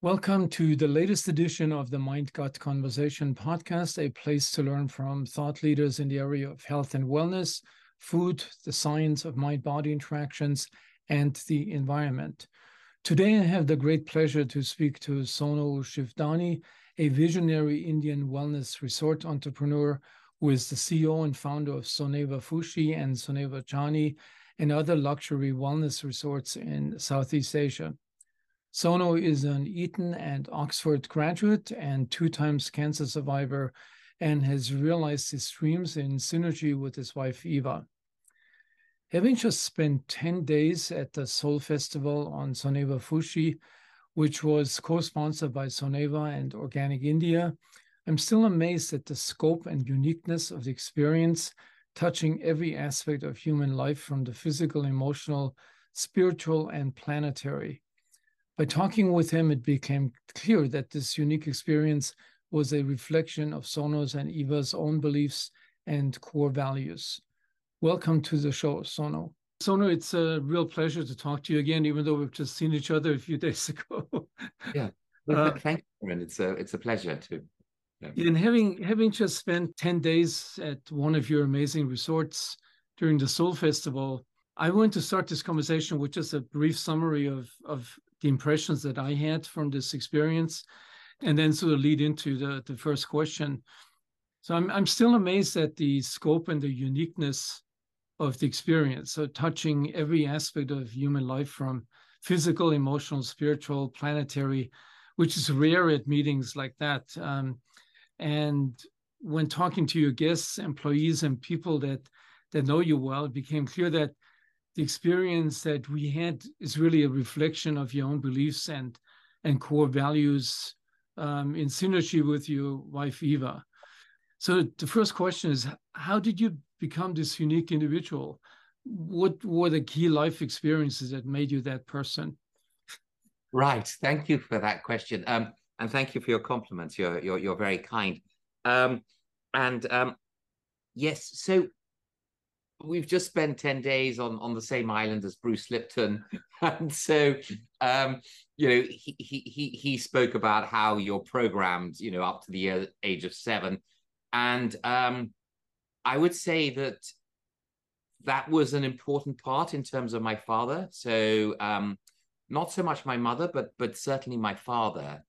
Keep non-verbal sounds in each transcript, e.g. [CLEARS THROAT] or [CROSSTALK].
Welcome to the latest edition of the Mind Gut Conversation podcast, a place to learn from thought leaders in the area of health and wellness, food, the science of mind body interactions, and the environment. Today, I have the great pleasure to speak to Sonu Shivdasani, a visionary Indian wellness resort entrepreneur who is the CEO and founder of Soneva Fushi and Soneva Jani and other luxury wellness resorts in Southeast Asia. Sonu is an Eton and Oxford graduate and two times cancer survivor and has realized his dreams in synergy with his wife Eva. Having just spent 10 days at the Soul Festival on Soneva Fushi, which was co sponsored by Soneva and Organic India, I'm still amazed at the scope and uniqueness of the experience, touching every aspect of human life from the physical, emotional, spiritual, and planetary. By talking with him, it became clear that this unique experience was a reflection of Sonu's and Eva's own beliefs and core values. Welcome to the show, Sonu. Sonu, it's a real pleasure to talk to you again, even though we've just seen each other a few [LAUGHS] days ago. yeah, uh, thank you, and it's a it's a pleasure to. Yeah. And having having just spent ten days at one of your amazing resorts during the Soul Festival, I want to start this conversation with just a brief summary of of the impressions that I had from this experience, and then sort of lead into the, the first question. So I'm I'm still amazed at the scope and the uniqueness of the experience. So touching every aspect of human life from physical, emotional, spiritual, planetary, which is rare at meetings like that. Um, and when talking to your guests, employees, and people that that know you well, it became clear that the experience that we had is really a reflection of your own beliefs and and core values um, in synergy with your wife Eva. So the first question is, how did you become this unique individual? What were the key life experiences that made you that person? Right. Thank you for that question. Um, and thank you for your compliments. You're you're, you're very kind. Um, and um, yes, so we've just spent 10 days on on the same island as bruce lipton. [LAUGHS] And so um you know he he he spoke about how you're programmed you know up to the age of seven. And um i would say that that was an important part in terms of my father. So um not so much my mother but but certainly my father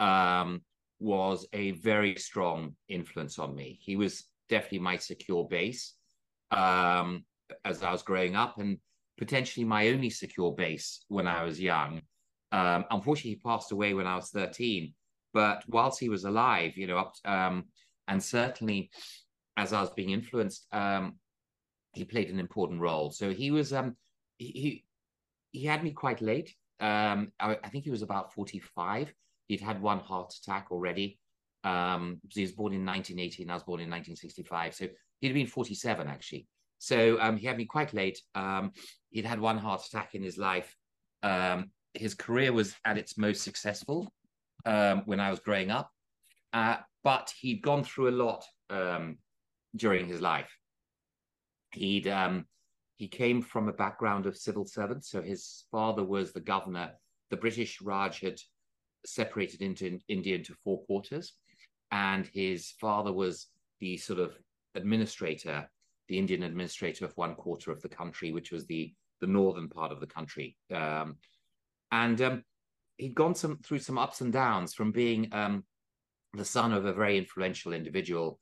um was a very strong influence on me. He was definitely my secure base um, as I was growing up, and potentially my only secure base when I was young. Um, unfortunately, he passed away when I was 13. But whilst he was alive, you know, up um, and certainly as I was being influenced, um, he played an important role. So he was um, he he had me quite late. Um, I, I think he was about 45. He'd had one heart attack already. Um, he was born in 1980 and I was born in 1965. So he'd been 47 actually. So um, he had me quite late. Um, he'd had one heart attack in his life. Um, his career was at its most successful um, when I was growing up, uh, but he'd gone through a lot um, during his life. He'd um, he came from a background of civil servants. So his father was the governor. The British Raj had separated into India into four quarters, and his father was the sort of administrator, the Indian administrator of one quarter of the country, which was the the northern part of the country. Um, and um, he'd gone some through some ups and downs from being um, the son of a very influential individual,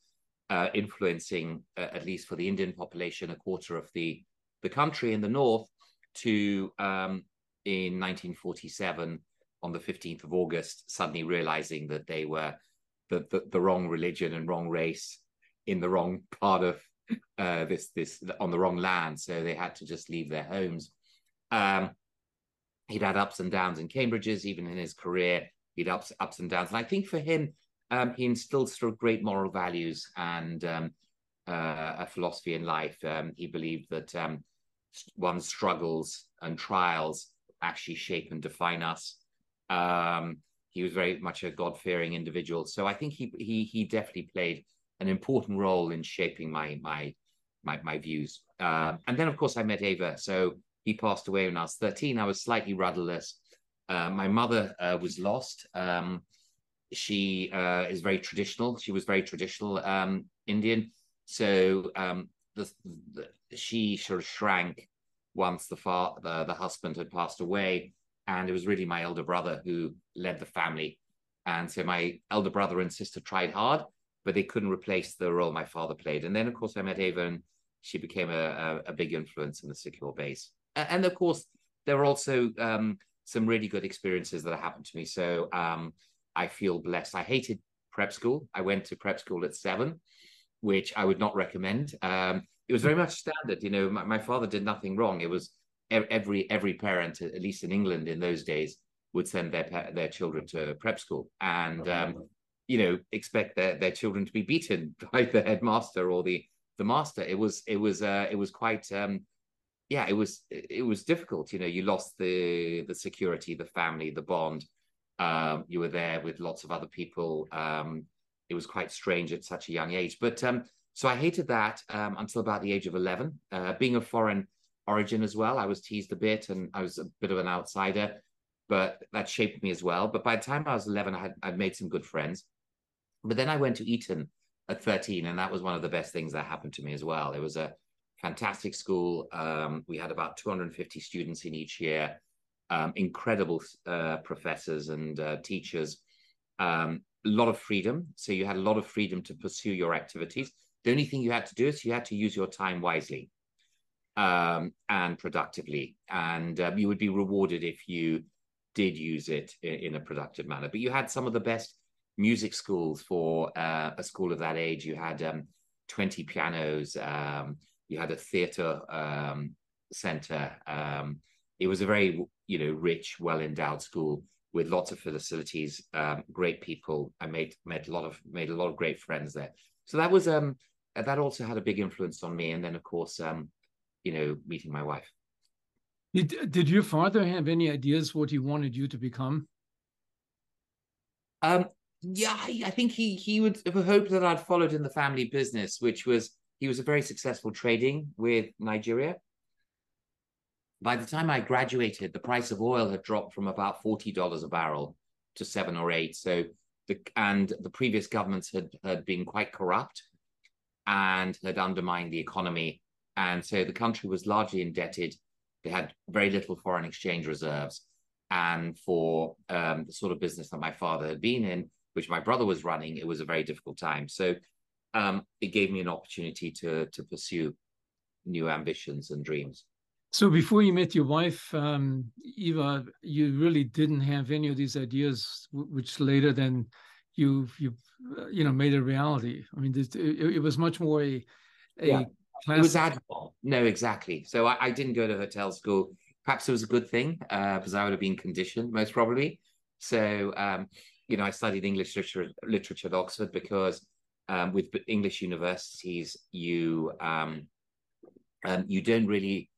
uh, influencing uh, at least for the Indian population a quarter of the the country in the north, to um, in 1947 on the 15th of August, suddenly realizing that they were the, the, the wrong religion and wrong race in the wrong part of uh, this this on the wrong land, so they had to just leave their homes. Um, he'd had ups and downs in Cambridge's, even in his career, he'd ups ups and downs. And I think for him, um, he instilled sort of great moral values and um, uh, a philosophy in life. Um, he believed that um, one's struggles and trials actually shape and define us. Um, he was very much a God-fearing individual, so I think he he he definitely played an important role in shaping my my my, my views. Uh, and then, of course, I met Eva. So he passed away when I was 13. I was slightly rudderless. Uh, my mother uh, was lost. Um, she uh, is very traditional. She was very traditional um, Indian. So um, the, the, she sort of shrank once the, far, the the husband had passed away, and it was really my elder brother who led the family. And so my elder brother and sister tried hard, but they couldn't replace the role my father played. And then, of course, I met Eva, and she became a, a, a big influence in the secure base. And, and of course, there were also um, some really good experiences that happened to me. So um, I feel blessed. I hated prep school. I went to prep school at seven, which I would not recommend. Um, it was very much standard. You know, my, my, father did nothing wrong. It was every every parent, at least in England in those days, would send their their children to prep school and um, you know expect their their children to be beaten [LAUGHS] by the headmaster or the the master. It was it was uh, it was quite um, yeah it was it was difficult. You know, you lost the the security, the family, the bond. Um, you were there with lots of other people. Um, it was quite strange at such a young age. But um, so I hated that um, until about the age of eleven. Uh, being of foreign origin as well, I was teased a bit, and I was a bit of an outsider. But that shaped me as well. But by the time I was eleven, I had I'd made some good friends. But then I went to Eton at 13, and that was one of the best things that happened to me as well. It was a fantastic school. Um, we had about 250 students in each year, um, incredible uh, professors and uh, teachers, um, a lot of freedom. So you had a lot of freedom to pursue your activities. The only thing you had to do is you had to use your time wisely um, and productively, and um, you would be rewarded if you did use it in, in a productive manner. But you had some of the best music schools for uh, a school of that age. You had um, 20 pianos, um, you had a theater um, center. Um, it was a very, you know, rich, well endowed school with lots of facilities, um, great people. I made met a lot of made a lot of great friends there. So that was um that also had a big influence on me. And then of course, um, you know, meeting my wife. Did did your father have any ideas what he wanted you to become? Um, yeah, I think he he would have hoped that I'd followed in the family business, which was he was a very successful trading with Nigeria. By the time I graduated, the price of oil had dropped from about forty dollars a barrel to seven or eight. So the and the previous governments had had been quite corrupt and had undermined the economy, and so the country was largely indebted. They had very little foreign exchange reserves, and for um, the sort of business that my father had been in, which my brother was running, it was a very difficult time. So um, it gave me an opportunity to to pursue new ambitions and dreams. So before you met your wife, um, Eva, you really didn't have any of these ideas, which later then you you uh, you know made a reality. I mean, it, it was much more a, a yeah. Classic... It was agile. No, exactly. So I, I, didn't go to hotel school. Perhaps it was a good thing uh, because I would have been conditioned, most probably. So um, you know, I studied English literature, literature at Oxford because um, with English universities, you um, um, you don't really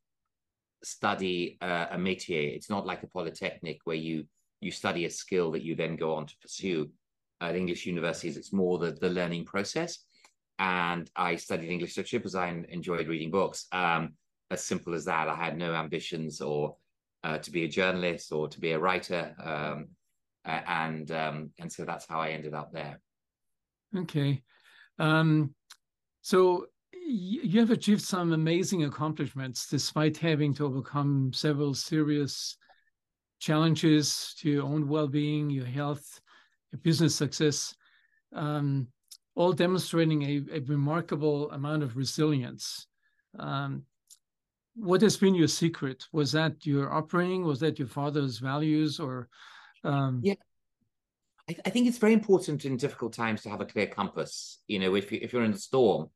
study uh, a métier. It's not like a polytechnic where you you study a skill that you then go on to pursue. At English universities, it's more the the learning process. And I studied English literature because I enjoyed reading books. Um, as simple as that. I had no ambitions or uh, to be a journalist or to be a writer. Uh, and um, and so that's how I ended up there. Okay, um, so you have achieved some amazing accomplishments despite having to overcome several serious challenges to your own well-being, your health, your business success, um, all demonstrating a, a, remarkable amount of resilience. Um, what has been your secret? Was that your upbringing? Was that your father's values, or um, yeah, I, I, think it's very important in difficult times to have a clear compass. You know, if you, if you're in a storm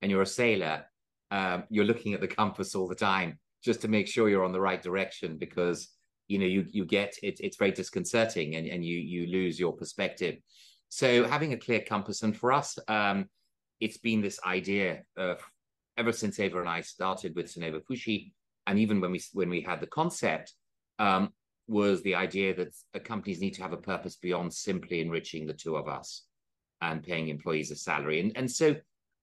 and you're a sailor, um, you're looking at the compass all the time just to make sure you're on the right direction because you know you you get it, it's very disconcerting and, and you you lose your perspective so having a clear compass and for us um it's been this idea of ever since Eva and I started with Soneva Fushi and even when we when we had the concept um was the idea that companies need to have a purpose beyond simply enriching the two of us and paying employees a salary and and so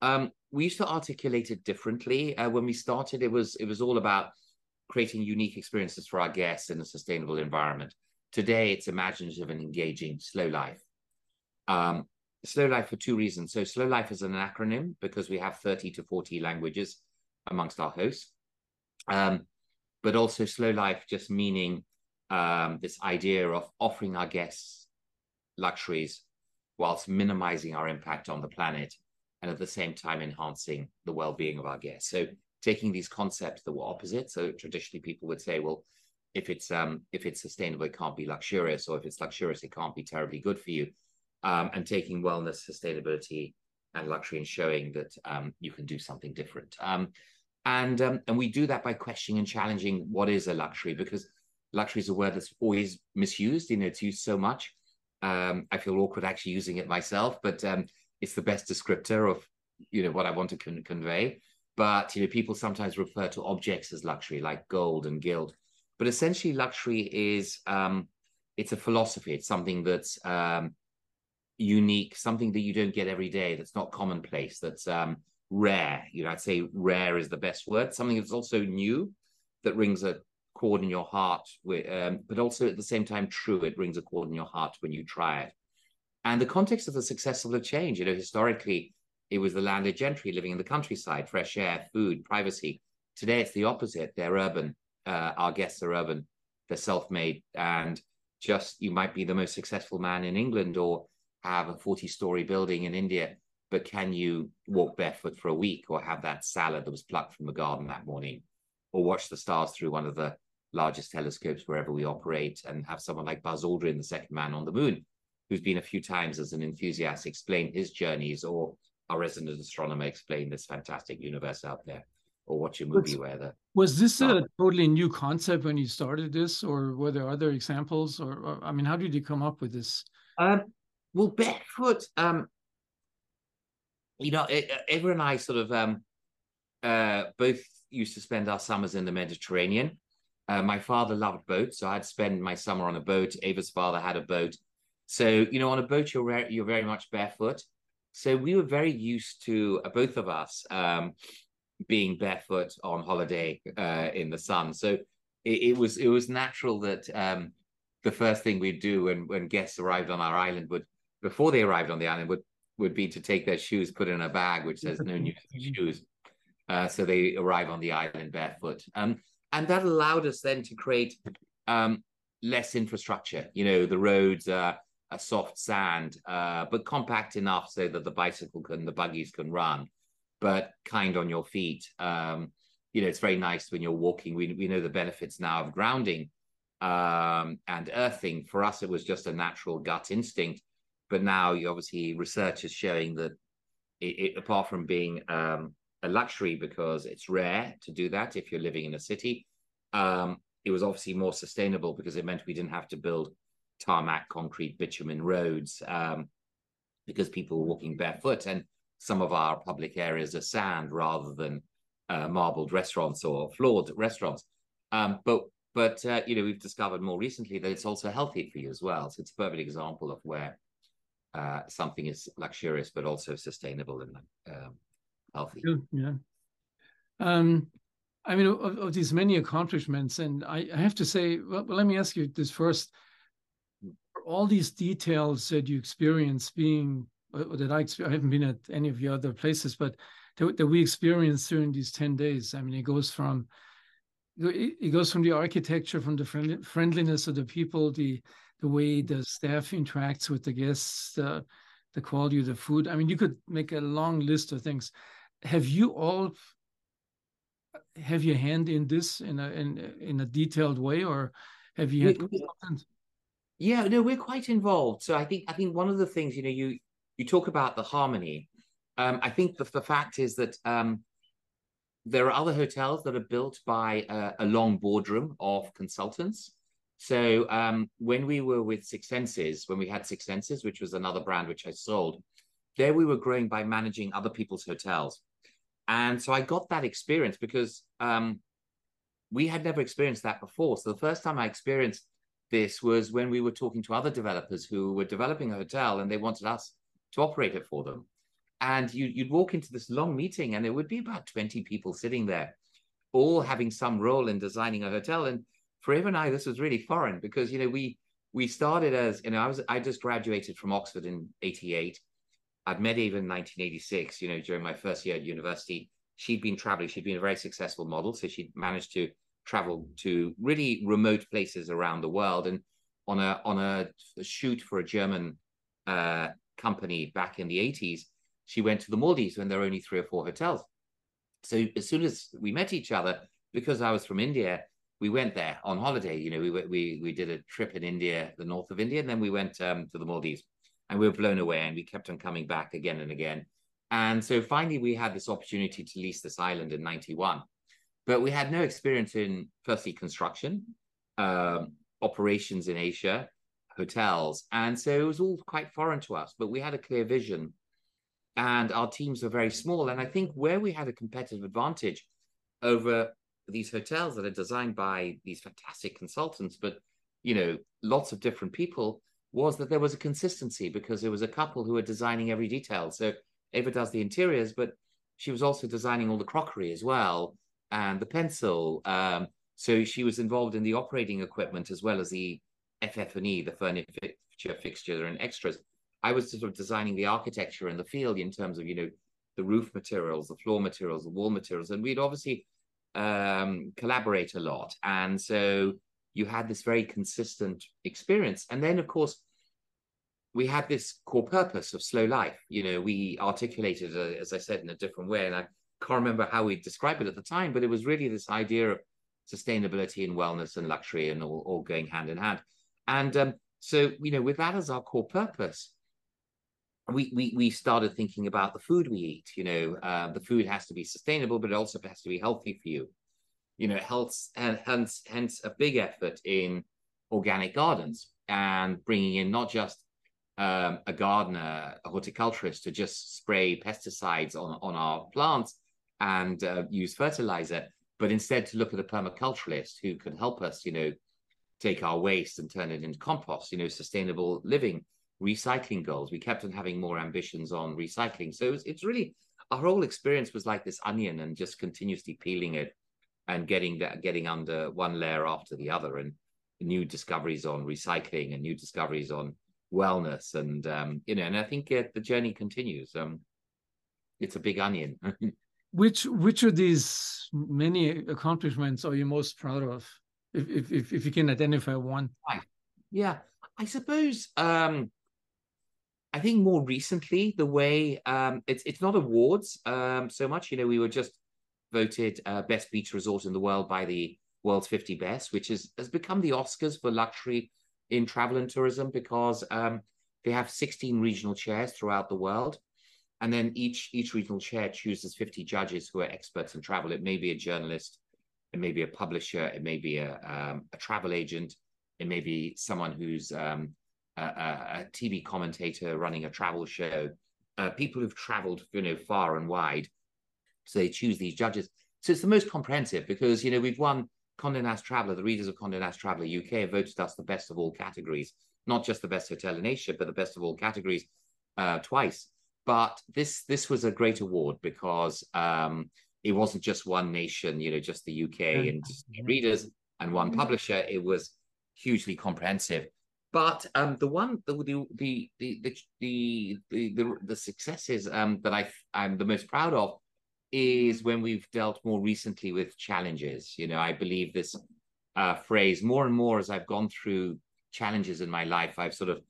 um we used to articulate it differently uh, when we started it was it was all about creating unique experiences for our guests in a sustainable environment. Today, it's imaginative and engaging slow life. Um, slow life for two reasons. So, slow life is an acronym because we have 30 to 40 languages amongst our hosts. Um, but also, slow life just meaning um, this idea of offering our guests luxuries whilst minimizing our impact on the planet and at the same time enhancing the well being of our guests. So, taking these concepts that were opposite. So traditionally, people would say, well, if it's um, if it's sustainable, it can't be luxurious, or if it's luxurious, it can't be terribly good for you. Um, and taking wellness, sustainability, and luxury, and showing that um, you can do something different. Um, and um, and we do that by questioning and challenging what is a luxury, because luxury is a word that's always misused. You know, it's used so much. Um, I feel awkward actually using it myself, but um, it's the best descriptor of you know what I want to con- convey but you know people sometimes refer to objects as luxury like gold and gilt but essentially luxury is um, it's a philosophy it's something that's um, unique something that you don't get every day that's not commonplace that's um, rare you know i'd say rare is the best word something that's also new that rings a chord in your heart um, but also at the same time true it rings a chord in your heart when you try it and the context of the success of the change you know historically it was the landed gentry living in the countryside, fresh air, food, privacy. Today, it's the opposite. They're urban. Uh, our guests are urban. They're self-made, and just you might be the most successful man in England or have a 40-story building in India, but can you walk barefoot for a week or have that salad that was plucked from the garden that morning, or watch the stars through one of the largest telescopes wherever we operate, and have someone like Buzz Aldrin, the second man on the moon, who's been a few times as an enthusiast, explain his journeys, or our resident astronomer explain this fantastic universe out there or watch a movie where the was this a totally new concept when you started this or were there other examples or, or i mean how did you come up with this? Um, well barefoot um, you know Eva and i sort of um, uh, both used to spend our summers in the mediterranean uh, my father loved boats so i'd spend my summer on a boat Eva's father had a boat so you know on a boat you're you're very much barefoot so we were very used to uh, both of us um, being barefoot on holiday uh, in the sun. So it, it, was it was natural that um, the first thing we'd do when when guests arrived on our island would before they arrived on the island would would be to take their shoes, put in a bag which says no [LAUGHS] new shoes. Uh, so they arrive on the island barefoot. Um, and that allowed us then to create um, less infrastructure. You know, the roads are a soft sand, uh, but compact enough so that the bicycle can, the buggies can run, but kind on your feet. Um, you know, it's very nice when you're walking. We we know the benefits now of grounding um, and earthing. For us, it was just a natural gut instinct, but now you obviously research is showing that it, it, apart from being um, a luxury because it's rare to do that if you're living in a city, um, it was obviously more sustainable because it meant we didn't have to build tarmac, concrete, bitumen roads um, because people were walking barefoot. And some of our public areas are sand rather than uh, marbled restaurants or floored restaurants. Um, but but uh, you know we've discovered more recently that it's also healthy for you as well. So it's a perfect example of where uh, something is luxurious but also sustainable and um, healthy. Yeah. Um, I mean, of, of, these many accomplishments, and I, I have to say, well, well, let me ask you this first all these details that you experience being or that I, I haven't been at any of your other places, but that, that we experienced during these 10 days. I mean, it goes from it goes from the architecture, from the friendliness of the people, the the way the staff interacts with the guests, the quality of the food. I mean, you could make a long list of things. Have you all have your hand in this in a in in a detailed way, or have you had we, yeah, no, we're quite involved. So I think I think one of the things, you know, you you talk about the harmony. Um, I think the, the fact is that um, there are other hotels that are built by a, a long boardroom of consultants. So um, when we were with Six Senses, when we had Six Senses, which was another brand which I sold, there we were growing by managing other people's hotels. And so I got that experience because um, we had never experienced that before. So the first time I experienced this was when we were talking to other developers who were developing a hotel and they wanted us to operate it for them. And you, you'd walk into this long meeting and there would be about 20 people sitting there, all having some role in designing a hotel. And for Eva and I, this was really foreign because, you know, we we started as, you know, I was I just graduated from Oxford in 88. I'd met Eva in 1986, you know, during my first year at university. She'd been traveling, she'd been a very successful model. So she'd managed to travel to really remote places around the world. And on a on a, shoot for a German uh, company back in the 80s, she went to the Maldives when there were only three or four hotels. So as soon as we met each other, because I was from India, we went there on holiday. You know, we we we did a trip in India, the north of India, and then we went um, to the Maldives, and we were blown away, and we kept on coming back again and again. And so finally, we had this opportunity to lease this island in '91, but we had no experience in firstly construction, um, operations in Asia, hotels, and so it was all quite foreign to us. But we had a clear vision, and our teams were very small. And I think where we had a competitive advantage over these hotels that are designed by these fantastic consultants, but you know, lots of different people, was that there was a consistency because there was a couple who were designing every detail. So Eva does the interiors, but she was also designing all the crockery as well and the pencil. Um, so she was involved in the operating equipment as well as the FF&E, the furniture, fixture, and extras. I was sort of designing the architecture and the field in terms of, you know, the roof materials, the floor materials, the wall materials, and we'd obviously um, collaborate a lot. And so you had this very consistent experience. And then, of course, we had this core purpose of slow life. You know, we articulated, uh, as I said, in a different way. And I can't remember how we described it at the time, but it was really this idea of sustainability and wellness and luxury and all, all going hand in hand. And um, so, you know, with that as our core purpose, we, we we started thinking about the food we eat. You know, uh, the food has to be sustainable, but it also has to be healthy for you. You know, and hence hence a big effort in organic gardens and bringing in not just um, a gardener, a horticulturist to just spray pesticides on on our plants and uh, use fertilizer, but instead to look at a permaculturalist who can help us. You know, take our waste and turn it into compost. You know, sustainable living recycling goals. We kept on having more ambitions on recycling. So it's really our whole experience was like this onion and just continuously peeling it and getting that getting under one layer after the other and new discoveries on recycling and new discoveries on wellness and um, you know and I think uh, the journey continues. Um, it's a big onion. [LAUGHS] which which of these many accomplishments are you most proud of? If if if you can identify one. Yeah, I suppose um, I think more recently, the way um, it's it's not awards um, so much. You know, we were just voted uh, best beach resort in the world by the world's 50 best, which is has become the Oscars for luxury in travel and tourism because um, they have 16 regional chairs throughout the world, and then each each regional chair chooses 50 judges who are experts in travel. It may be a journalist, it may be a publisher, it may be a um, a travel agent, it may be someone who's um, a, a TV commentator running a travel show, uh, people who've traveled, you know, far and wide. So they choose these judges. So it's the most comprehensive because, you know, we've won Condé Nast Traveler, the readers of Condé Nast Traveler UK have voted us the best of all categories, not just the best hotel in Asia, but the best of all categories uh, twice. But this this was a great award because um, it wasn't just one nation, you know, just the UK and readers and one publisher. It was hugely comprehensive. But um, the one, the the the the the the, the, the successes um, that I I'm the most proud of is when we've dealt more recently with challenges. You know, I believe this uh, phrase more and more as I've gone through challenges in my life. I've sort of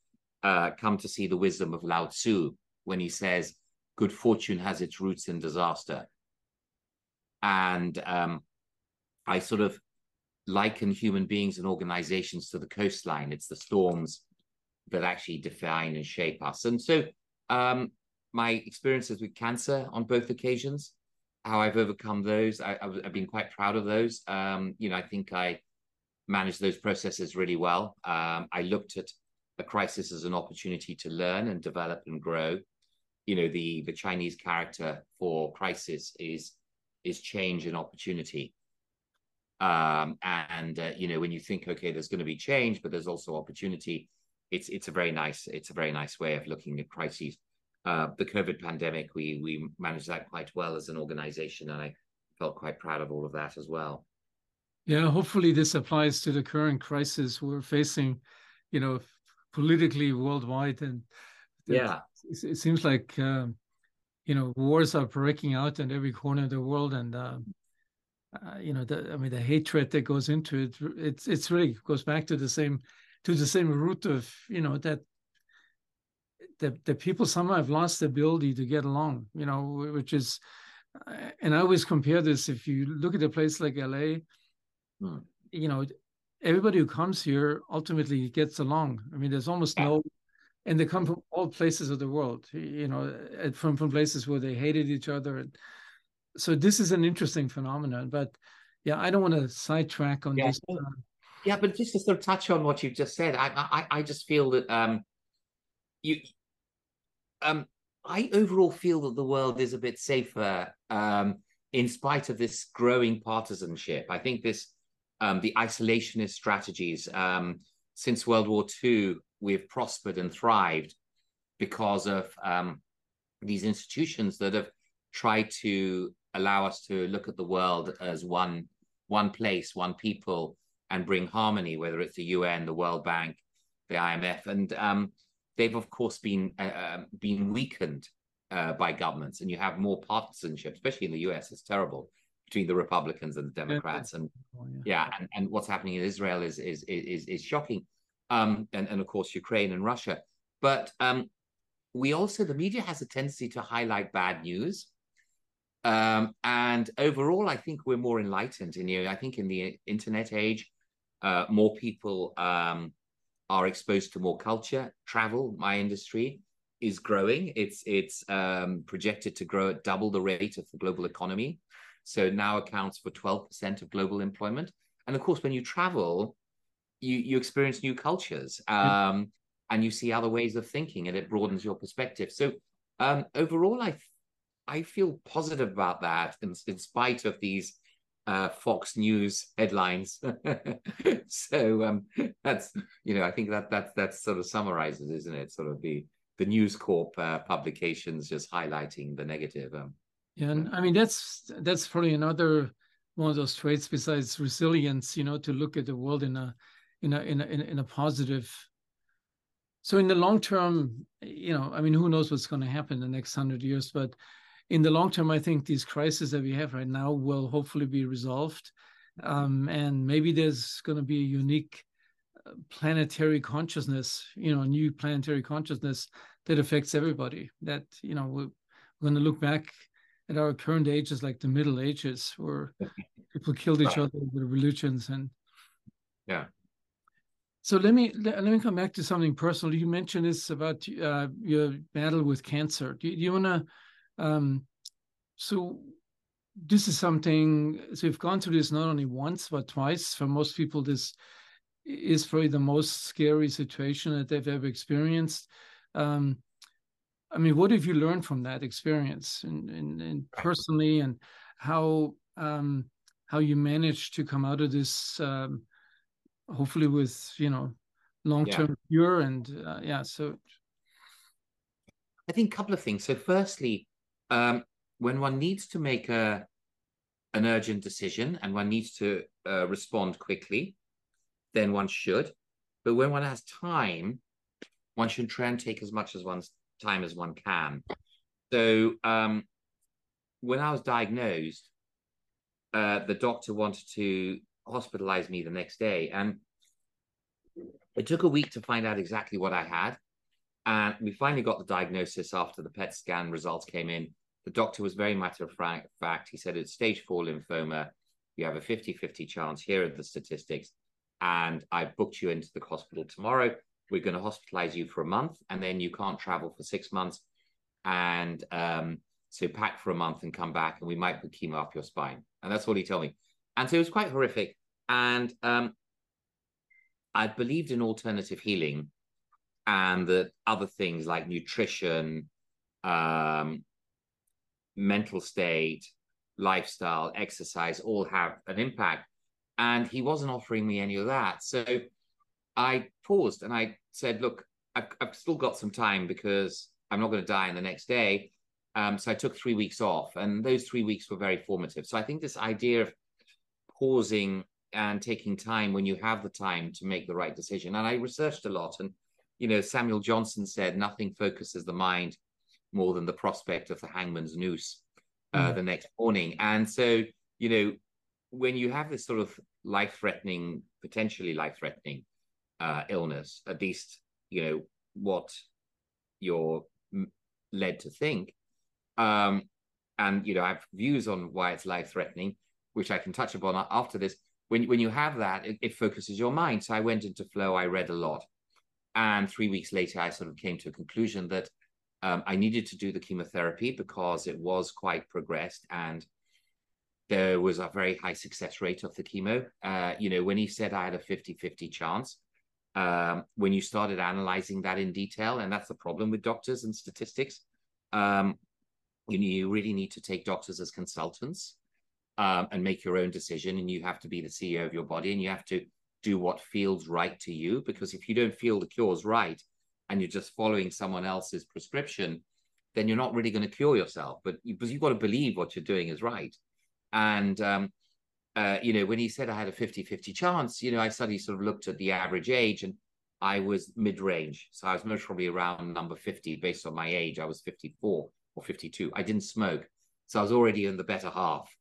uh, come to see the wisdom of Lao Tzu when he says, "Good fortune has its roots in disaster," and um, I sort of liken human beings and organizations to the coastline. It's the storms that actually define and shape us. And so, um, my experiences with cancer on both occasions, how I've overcome those, I, have been quite proud of those. Um, you know, I think I managed those processes really well. Um, I looked at a crisis as an opportunity to learn and develop and grow. You know, the the Chinese character for crisis is is change and opportunity. Um, and uh, you know, when you think, okay, there's going to be change, but there's also opportunity. It's it's a very nice it's a very nice way of looking at crises. Uh, the COVID pandemic, we we managed that quite well as an organization, and I felt quite proud of all of that as well. Yeah, hopefully this applies to the current crisis we're facing, you know, politically worldwide, and yeah, it, it seems like um, you know wars are breaking out in every corner of the world, and um, uh, you know, the, I mean, the hatred that goes into it, it's it's really goes back to the same to the same root of you know that the the people somehow have lost the ability to get along, you know, which is, uh, and I always compare this. If you look at a place like LA, hmm. you know, everybody who comes here ultimately gets along. I mean, there's almost no, and they come from all places of the world, you know, from from places where they hated each other and so this is an interesting phenomenon, but yeah, I don't want to sidetrack on yeah. this. Uh, yeah, but just to sort of touch on what you've just said, I I, I just feel that um, you um, I overall feel that the world is a bit safer um, in spite of this growing partisanship. I think this um, the isolationist strategies um, since World War II we've prospered and thrived because of um, these institutions that have tried to allow us to look at the world as one one place, one people, and bring harmony, whether it's the UN, the World Bank, the IMF, and um, they've of course been uh, um, been weakened uh, by governments, and you have more partisanship, especially in the US. It's terrible between the Republicans and the Democrats, and oh, yeah, yeah and, and what's happening in Israel is is is is shocking, um, and and of course Ukraine and Russia, but um, we also the media has a tendency to highlight bad news um, and overall, I think we're more enlightened. And you know, I think in the internet age, uh, more people um, are exposed to more culture. Travel, my industry, is growing. It's it's um, projected to grow at double the rate of the global economy. So now accounts for twelve percent of global employment. And of course, when you travel, you you experience new cultures, um, and you see other ways of thinking, and it broadens your perspective. So um, overall, I I feel positive about that in, in spite of these uh, Fox News headlines. [LAUGHS] so um, that's you know I think that that that sort of summarizes, isn't it? Sort of the the News Corp uh, publications just highlighting the negative. Um, yeah, and I mean that's that's probably another one of those traits besides resilience. You know, to look at the world in a in a in a in a positive. So in the long term, you know, I mean, who knows what's going to happen in the next hundred years? But in the long term, I think these crises that we have right now will hopefully be resolved. Um, and maybe there's going to be a unique uh, planetary consciousness, you know, a new planetary consciousness that affects everybody. That, you know, we're, we're going to look back at our current ages like the Middle Ages, where people killed each other with religions and. Yeah. So let me let, me come back to something personal. You mentioned this about uh, your battle with cancer. Do, do you want to um, so this is something, so we've gone through this not only once, but twice. For most people, this is probably the most scary situation that they've ever experienced. Um, I mean, what have you learned from that experience and, and, and personally and how um, how you managed to come out of this um, hopefully with you know long-term yeah. cure and uh, yeah so I think a couple of things. So firstly, um, when one needs to make a an urgent decision and one needs to uh, respond quickly, then one should. But when one has time, one should try and take as much as one's time as one can. So um, when I was diagnosed, uh, the doctor wanted to hospitalize me the next day, and it took a week to find out exactly what I had. And we finally got the diagnosis after the PET scan results came in. The doctor was very matter of fact. He said it's stage four lymphoma. You have a 50 50 chance. Here are the statistics. And I've booked you into the hospital tomorrow. We're going to hospitalize you for a month, and then you can't travel for six months. And um, so pack for a month and come back, and we might put chemo up your spine. And that's what he told me. And so it was quite horrific. And um, I believed in alternative healing and that other things like nutrition, um, mental state, lifestyle, exercise all have an impact. And he wasn't offering me any of that. So I paused and I said, look, I've, I've still got some time because I'm not going to die in the next day. Um, so I took three weeks off, and those three weeks were very formative. So I think this idea of pausing and taking time when you have the time to make the right decision. And I researched a lot, and you know, Samuel Johnson said nothing focuses the mind more than the prospect of the hangman's noose uh, mm. the next morning. And so, you know, when you have this sort of life-threatening, potentially life-threatening uh, illness, at least you know what you're led to think. Um, and you know, I have views on why it's life-threatening, which I can touch upon after this. When when you have that, it, it focuses your mind. So I went into flow. I read a lot, and three weeks later, I sort of came to a conclusion that um, I needed to do the chemotherapy because it was quite progressed and there was a very high success rate of the chemo. Uh, you know, when he said I had a 50 50 chance, um, when you started analyzing that in detail, and that's the problem with doctors and statistics, um, you, know, you really need to take doctors as consultants um, and make your own decision. And you have to be the CEO of your body and you have to do what feels right to you. Because if you don't feel the cure is right and you're just following someone else's prescription, then you're not really going to cure yourself. But you, because you've got to believe what you're doing is right. And um, uh, you know, when he said I had a 50 50 chance, you know, I suddenly sort of looked at the average age and I was mid range. So I was most probably around number 50 based on my age. I was 54 or 52. I didn't smoke. So I was already in the better half.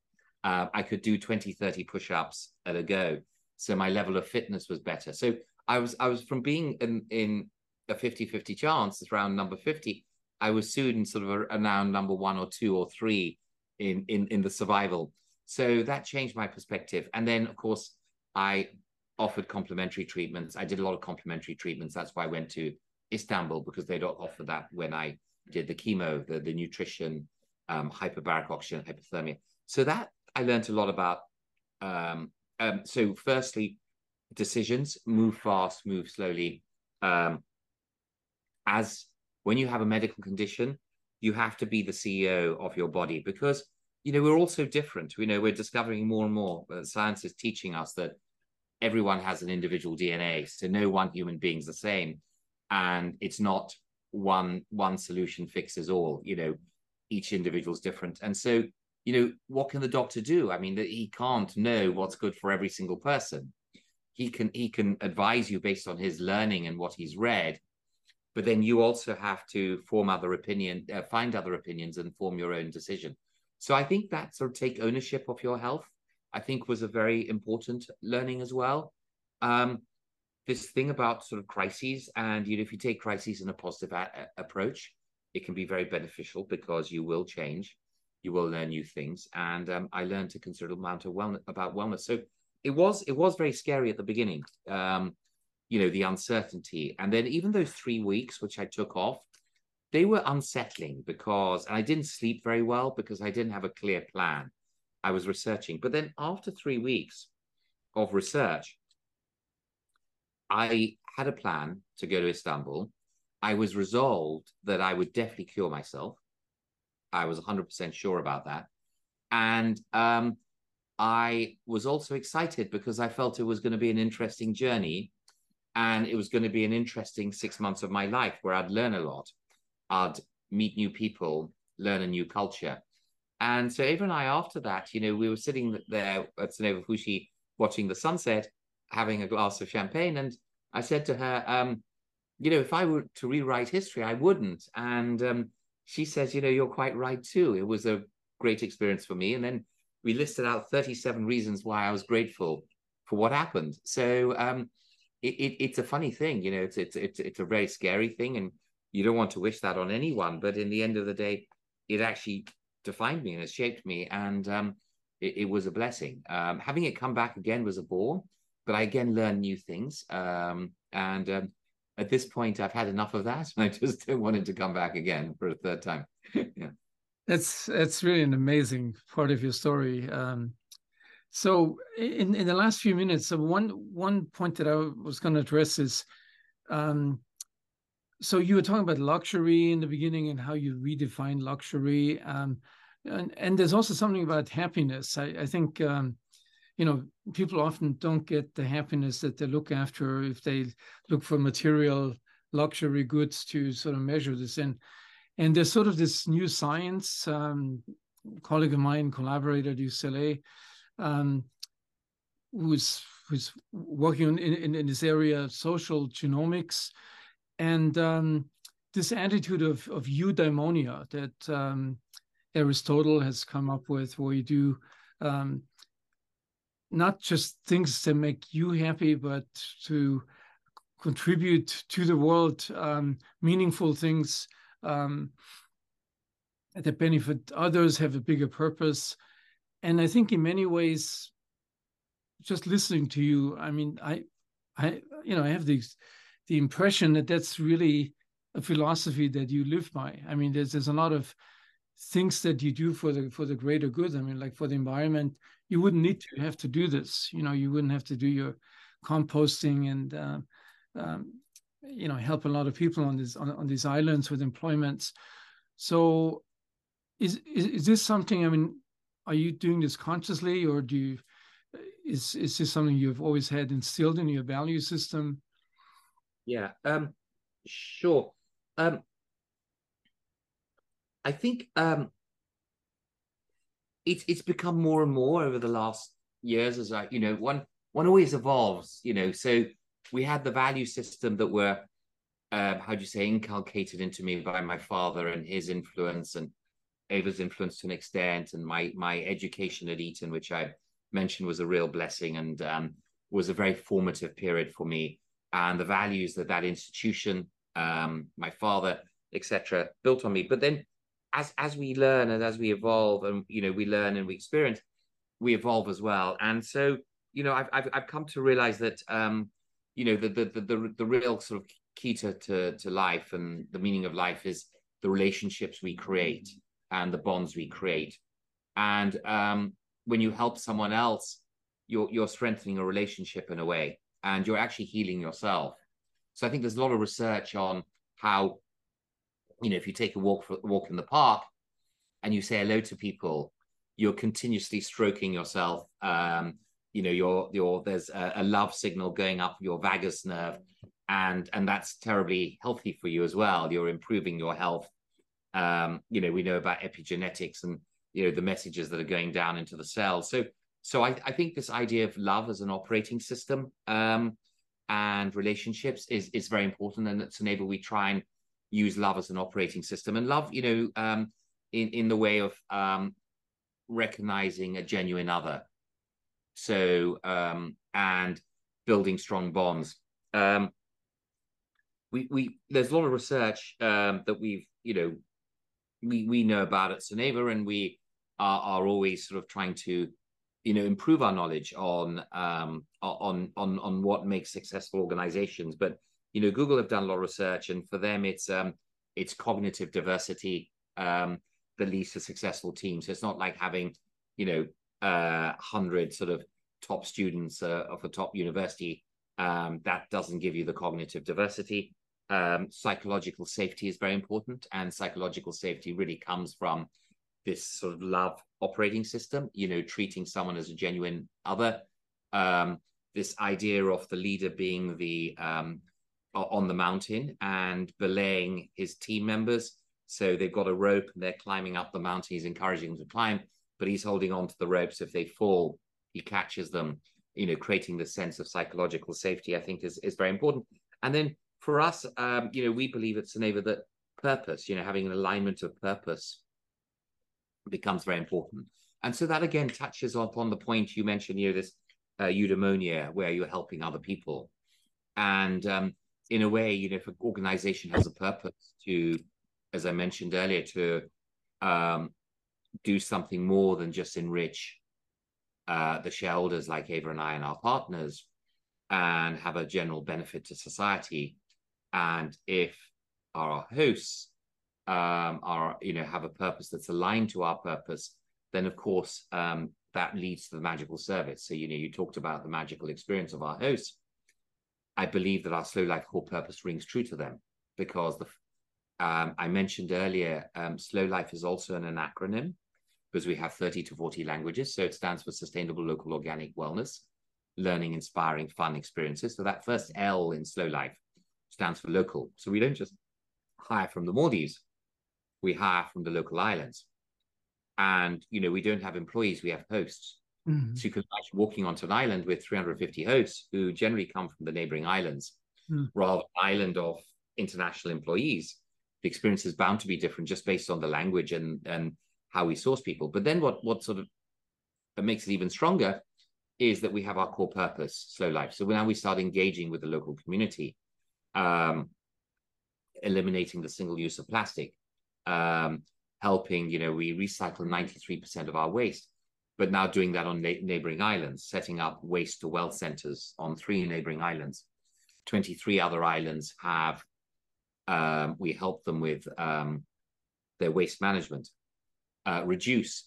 Uh, I could do 20, 30 push ups at a go. So my level of fitness was better. So I was, I was from being in, in a 50 50 chance, it's round number 50, I was soon sort of around number one or two or three in, in, in the survival. So that changed my perspective. And then, of course, I offered complementary treatments. I did a lot of complementary treatments. That's why I went to Istanbul because they don't offer that when I did the chemo, the, the nutrition, um, hyperbaric oxygen, hypothermia. So that I learned a lot about. Um, um, so, firstly, decisions move fast, move slowly. Um, as when you have a medical condition, you have to be the CEO of your body because you know, we're all so different. We know we're discovering more and more that science is teaching us that everyone has an individual DNA. So no one human being's the same. And it's not one one solution fixes all. You know, each individual's different. And so, you know, what can the doctor do? I mean, he can't know what's good for every single person. He can he can advise you based on his learning and what he's read, but then you also have to form other opinion, uh, find other opinions, and form your own decision. So I think that sort of take ownership of your health, I think was a very important learning as well. Um, this thing about sort of crises, and you know, if you take crises in a positive a- approach, it can be very beneficial because you will change, you will learn new things, and um, I learned a considerable amount of wellness about wellness. So it was it was very scary at the beginning, um, you know, the uncertainty, and then even those three weeks which I took off they were unsettling because and I didn't sleep very well because I didn't have a clear plan. I was researching. But then after three weeks of research, I had a plan to go to Istanbul. I was resolved that I would definitely cure myself. I was 100% sure about that. And um, I was also excited because I felt it was going to be an interesting journey and it was going to be an interesting six months of my life where I'd learn a lot. I'd meet new people, learn a new culture. And so Eva and I, after that, you know, we were sitting there at Soneva Fushi watching the sunset, having a glass of champagne. And I said to her, um, you know, if I were to rewrite history, I wouldn't. And um, she says, you know, you're quite right too. It was a great experience for me. And then we listed out 37 reasons why I was grateful for what happened. So um, it, it, it's a funny thing, you know, it's, it's, it's, it's a very scary thing. And you don't want to wish that on anyone but in the end of the day it actually defined me and it shaped me and um, it, it, was a blessing. Um, having it come back again was a bore but i again learned new things um, and um, at this point i've had enough of that. And [LAUGHS] i just wanted to come back again for a third time. [LAUGHS] Yeah. It's it's really an amazing part of your story. Um, so in, in the last few minutes, one one point that I was going to address is, um, so you were talking about luxury in the beginning and how you redefine luxury, um, and and there's also something about happiness. I, I think um, you know people often don't get the happiness that they look after if they look for material luxury goods to sort of measure this in. And there's sort of this new science. Um, colleague of mine, collaborator at UCLA, um, who's who's working in, in, in, this area of social genomics, and um, this attitude of of eudaimonia that um, Aristotle has come up with, where you do um, not just things that make you happy, but to contribute to the world um, meaningful things um, that benefit others, have a bigger purpose. And I think in many ways, just listening to you, I mean, I, I, you know, I have the, the impression that that's really a philosophy that you live by. I mean, there's there's a lot of things that you do for the for the greater good. I mean, like for the environment, you wouldn't need to have to do this. You know, you wouldn't have to do your composting and uh, um, you know help a lot of people on this on, on these islands with employments. So, is, is is this something? I mean, are you doing this consciously, or do you? Is is this something you've always had instilled in your value system? Yeah, um, sure. Um, I think um, it's it's become more and more over the last years as I, you know, one one always evolves, you know. So we had the value system that were, um, how do you say, inculcated into me by my father and his influence and Eva's influence to an extent, and my my education at Eton, which I mentioned was a real blessing and um, was a very formative period for me, and the values that that institution, um, my father, etc., built on me. But then, as as we learn and as we evolve, and you know, we learn and we experience, we evolve as well. And so, you know, I've I've, I've come to realize that um, you know the the the the, the real sort of key to, to to life and the meaning of life is the relationships we create and the bonds we create. And um, when you help someone else you're you're strengthening a relationship in a way and you're actually healing yourself. So i think there's a lot of research on how you know if you take a walk for, walk in the park and you say hello to people you're continuously stroking yourself um, you know your your there's a, a, love signal going up your vagus nerve and and that's terribly healthy for you as well. You're improving your health um you know we know about epigenetics and you know the messages that are going down into the cells. So so i, I think this idea of love as an operating system um and relationships is is very important and at Soneva we try and use love as an operating system. And love you know um in in the way of um recognizing a genuine other. So um, and building strong bonds. Um, we we there's a lot of research um, that we've you know we we know about at Soneva, and we are are always sort of trying to you know improve our knowledge on um, on on on what makes successful organizations. But you know Google have done a lot of research, and for them it's um, it's cognitive diversity um, that leads to successful teams. So it's not like having you know uh, hundred sort of top students uh, of a top university, um, that doesn't give you the cognitive diversity. Um, psychological safety is very important, and psychological safety really comes from this sort of love operating system. You know, treating someone as a genuine other. Um, this idea of the leader being the um, on the mountain and belaying his team members. So they've got a rope and they're climbing up the mountain. He's encouraging them to climb, but he's holding on to the ropes. If they fall, he catches them, you know, creating the sense of psychological safety, I think is, is very important. And then for us, um, you know, we believe at Soneva that purpose, you know, having an alignment of purpose becomes very important. And so that again touches upon the point you mentioned, you know, this uh, eudaimonia, where you're helping other people. And um, in a way, you know, if an organization has a purpose to, as I mentioned earlier, to um, do something more than just enrich uh, the shareholders like Eva and I and our partners and have a general benefit to society. And if our hosts um, are, you know, have a purpose that's aligned to our purpose, then of course um, that leads to the magical service. So, you know, you talked about the magical experience of our hosts. I believe that our slow life core purpose rings true to them because the um, I mentioned earlier, um, slow life is also an, an acronym because we have 30 to 40 languages. So it stands for Sustainable Local Organic Wellness, Learning, Inspiring, Fun Experiences. So that first L in slow life stands for local. So we don't just hire from the Maldives, we hire from the local islands. And, you know, we don't have employees, we have hosts. Mm-hmm. So you can imagine walking onto an island with 350 hosts who generally come from the neighboring islands, mm. rather than island of international employees. The experience is bound to be different just based on the language and and how we source people. But then what what sort of that makes it even stronger is that we have our core purpose, slow life. So now we start engaging with the local community, um, eliminating the single use of plastic, um, helping, you know, we recycle 93% of our waste, but now doing that on na- neighboring islands, setting up waste to wealth centers on three neighboring islands. 23 other islands have, um, we help them with um, their waste management, uh, reduce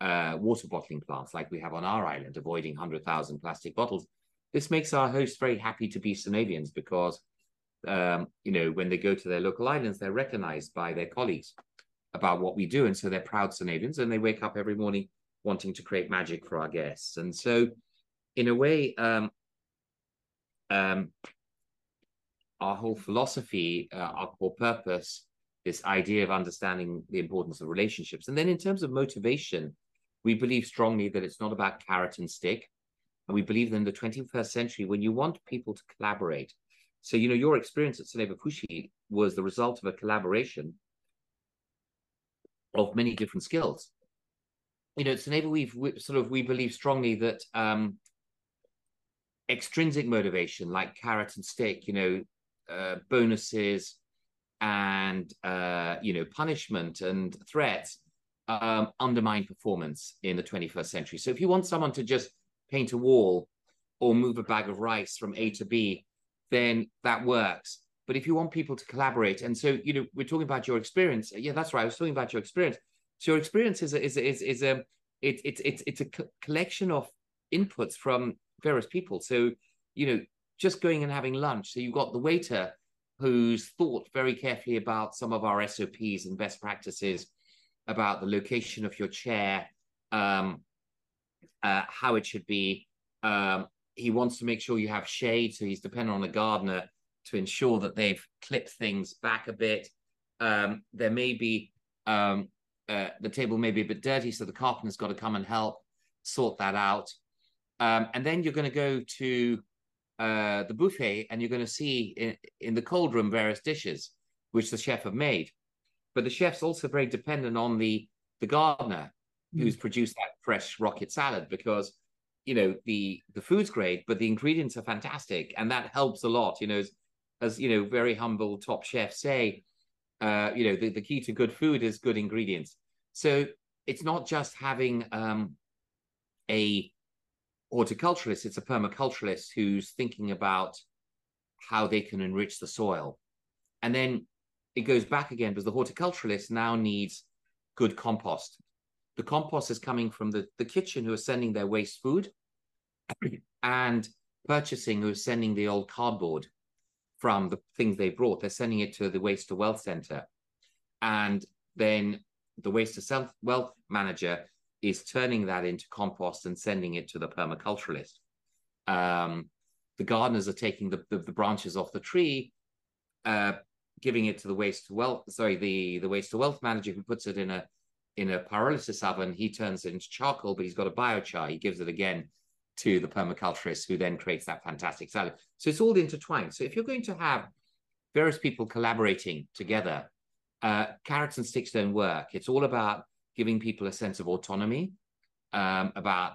uh, water bottling plants like we have on our island, avoiding 100,000 plastic bottles. This makes our hosts very happy to be Sonevians because, um, you know, when they go to their local islands, they're recognized by their colleagues about what we do. And so they're proud Sonevians and they wake up every morning wanting to create magic for our guests. And so, in a way, um, um, our whole philosophy, uh, our core purpose, this idea of understanding the importance of relationships. And then in terms of motivation, we believe strongly that it's not about carrot and stick. And we believe that in the 21st century, when you want people to collaborate, so, you know, your experience at Soneva Fushi was the result of a collaboration of many different skills. You know, at Soneva, we've we, sort of, we believe strongly that um, extrinsic motivation, like carrot and stick, you know, uh, bonuses and, uh, you know, punishment and threats um, undermine performance in the 21st century. So if you want someone to just paint a wall or move a bag of rice from A to B, then that works. But if you want people to collaborate, and so you know, we're talking about your experience. Yeah, that's right. I was talking about your experience. So your experience is a, is a, is is a it, it, it's it's a collection of inputs from various people. So you know, just going and having lunch. So you've got the waiter who's thought very carefully about some of our SOPs and best practices about the location of your chair, um, uh, how it should be. Um, he wants to make sure you have shade, so he's dependent on a gardener to ensure that they've clipped things back a bit. Um, there may be um, uh, the table may be a bit dirty, so the carpenter's got to come and help sort that out. Um, and then you're going to go to uh, the buffet and you're going to see in, in the cold room various dishes which the chef have made. But the chef's also very dependent on the the gardener mm. who's produced that fresh rocket salad because you know the the food's great, but the ingredients are fantastic, and that helps a lot. You know, as, as you know, very humble top chefs say, uh, you know, the, the key to good food is good ingredients. So it's not just having um, a horticulturalist; it's a permaculturalist who's thinking about how they can enrich the soil, and then it goes back again because the horticulturalist now needs good compost. The compost is coming from the, the kitchen who are sending their waste food [CLEARS THROAT] and purchasing who are sending the old cardboard from the things they brought. They're sending it to the waste to wealth center. And then the waste to self wealth manager is turning that into compost and sending it to the permaculturalist. Um, the gardeners are taking the, the, the branches off the tree, uh, giving it to the waste to wealth sorry the the waste to wealth manager who puts it in a in a pyrolysis oven he turns it into charcoal but he's got a biochar. He gives it again to the permaculturist who then creates that fantastic salad. So it's all intertwined. So if you're going to have various people collaborating together uh, carrots and sticks don't work. It's all about giving people a sense of autonomy um, about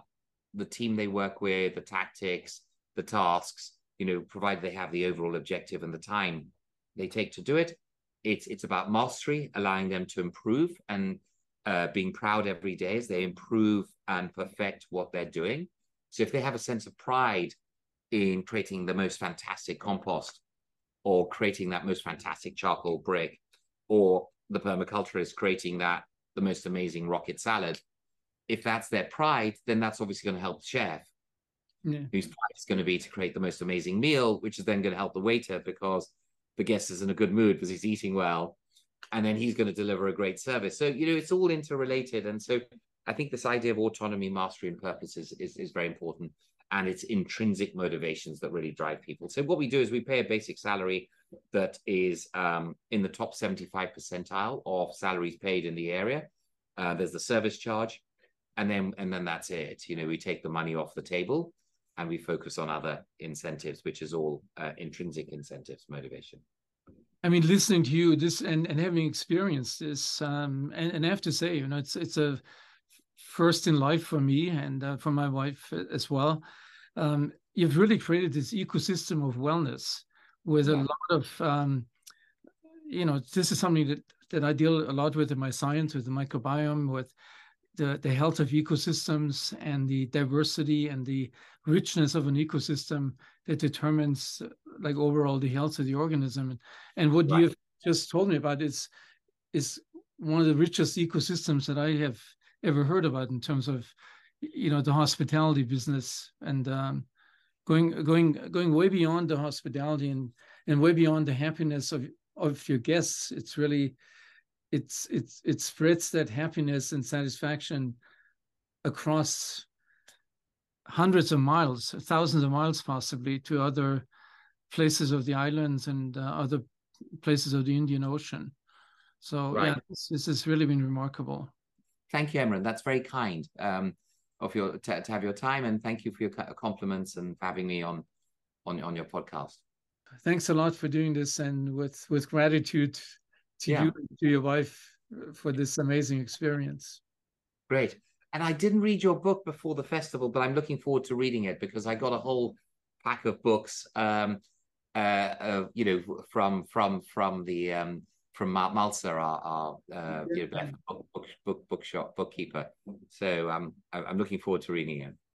the team they work with the tactics the tasks you know provided they have the overall objective and the time they take to do it. It's it's about mastery, allowing them to improve and uh, being proud every day as they improve and perfect what they're doing. So if they have a sense of pride in creating the most fantastic compost or creating that most fantastic charcoal brick or the permaculturist creating that the most amazing rocket salad if that's their pride, then that's obviously going to help the chef, Yeah. whose pride is going to be to create the most amazing meal, which is then going to help the waiter because the guest is in a good mood because he's eating well, and then he's going to deliver a great service. So you know, it's all interrelated, and so I think this idea of autonomy, mastery, and purpose is is, is very important, and it's intrinsic motivations that really drive people. So what we do is we pay a basic salary that is um, in the top 75 percentile of salaries paid in the area. Uh, there's the service charge, and then and then that's it. You know, we take the money off the table, and we focus on other incentives, which is all uh, intrinsic incentives, motivation. I mean, listening to you, this and, and having experienced this, um, and, and I have to say, you know, it's it's a first in life for me and uh, for my wife as well. Um, you've really created this ecosystem of wellness with a Yeah. lot of, um, you know, this is something that that I deal a lot with in my science, with the microbiome, with the the health of ecosystems and the diversity and the richness of an ecosystem that determines like overall the health of the organism. And, and what Right. you've just told me about is is one of the richest ecosystems that I have ever heard about in terms of you know the hospitality business and um, going going going way beyond the hospitality and and way beyond the happiness of of your guests. It's really it's it's it spreads that happiness and satisfaction across hundreds of miles, thousands of miles possibly to other places of the islands and uh, other places of the Indian Ocean. So yeah, this, this has really been remarkable. Thank you, Emeran. That's very kind um, of your to, to have your time, and thank you for your compliments and for having me on on on your podcast. Thanks a lot for doing this, and with with gratitude to Yeah. you to your wife uh, for this amazing experience. Great. And I didn't read your book before the festival, but I'm looking forward to reading it because I got a whole pack of books, um, uh, uh, you know, from from from the um, from Mal- Malsa, our, our uh, you know, book, book book bookshop bookkeeper. So um, I'm looking forward to reading it.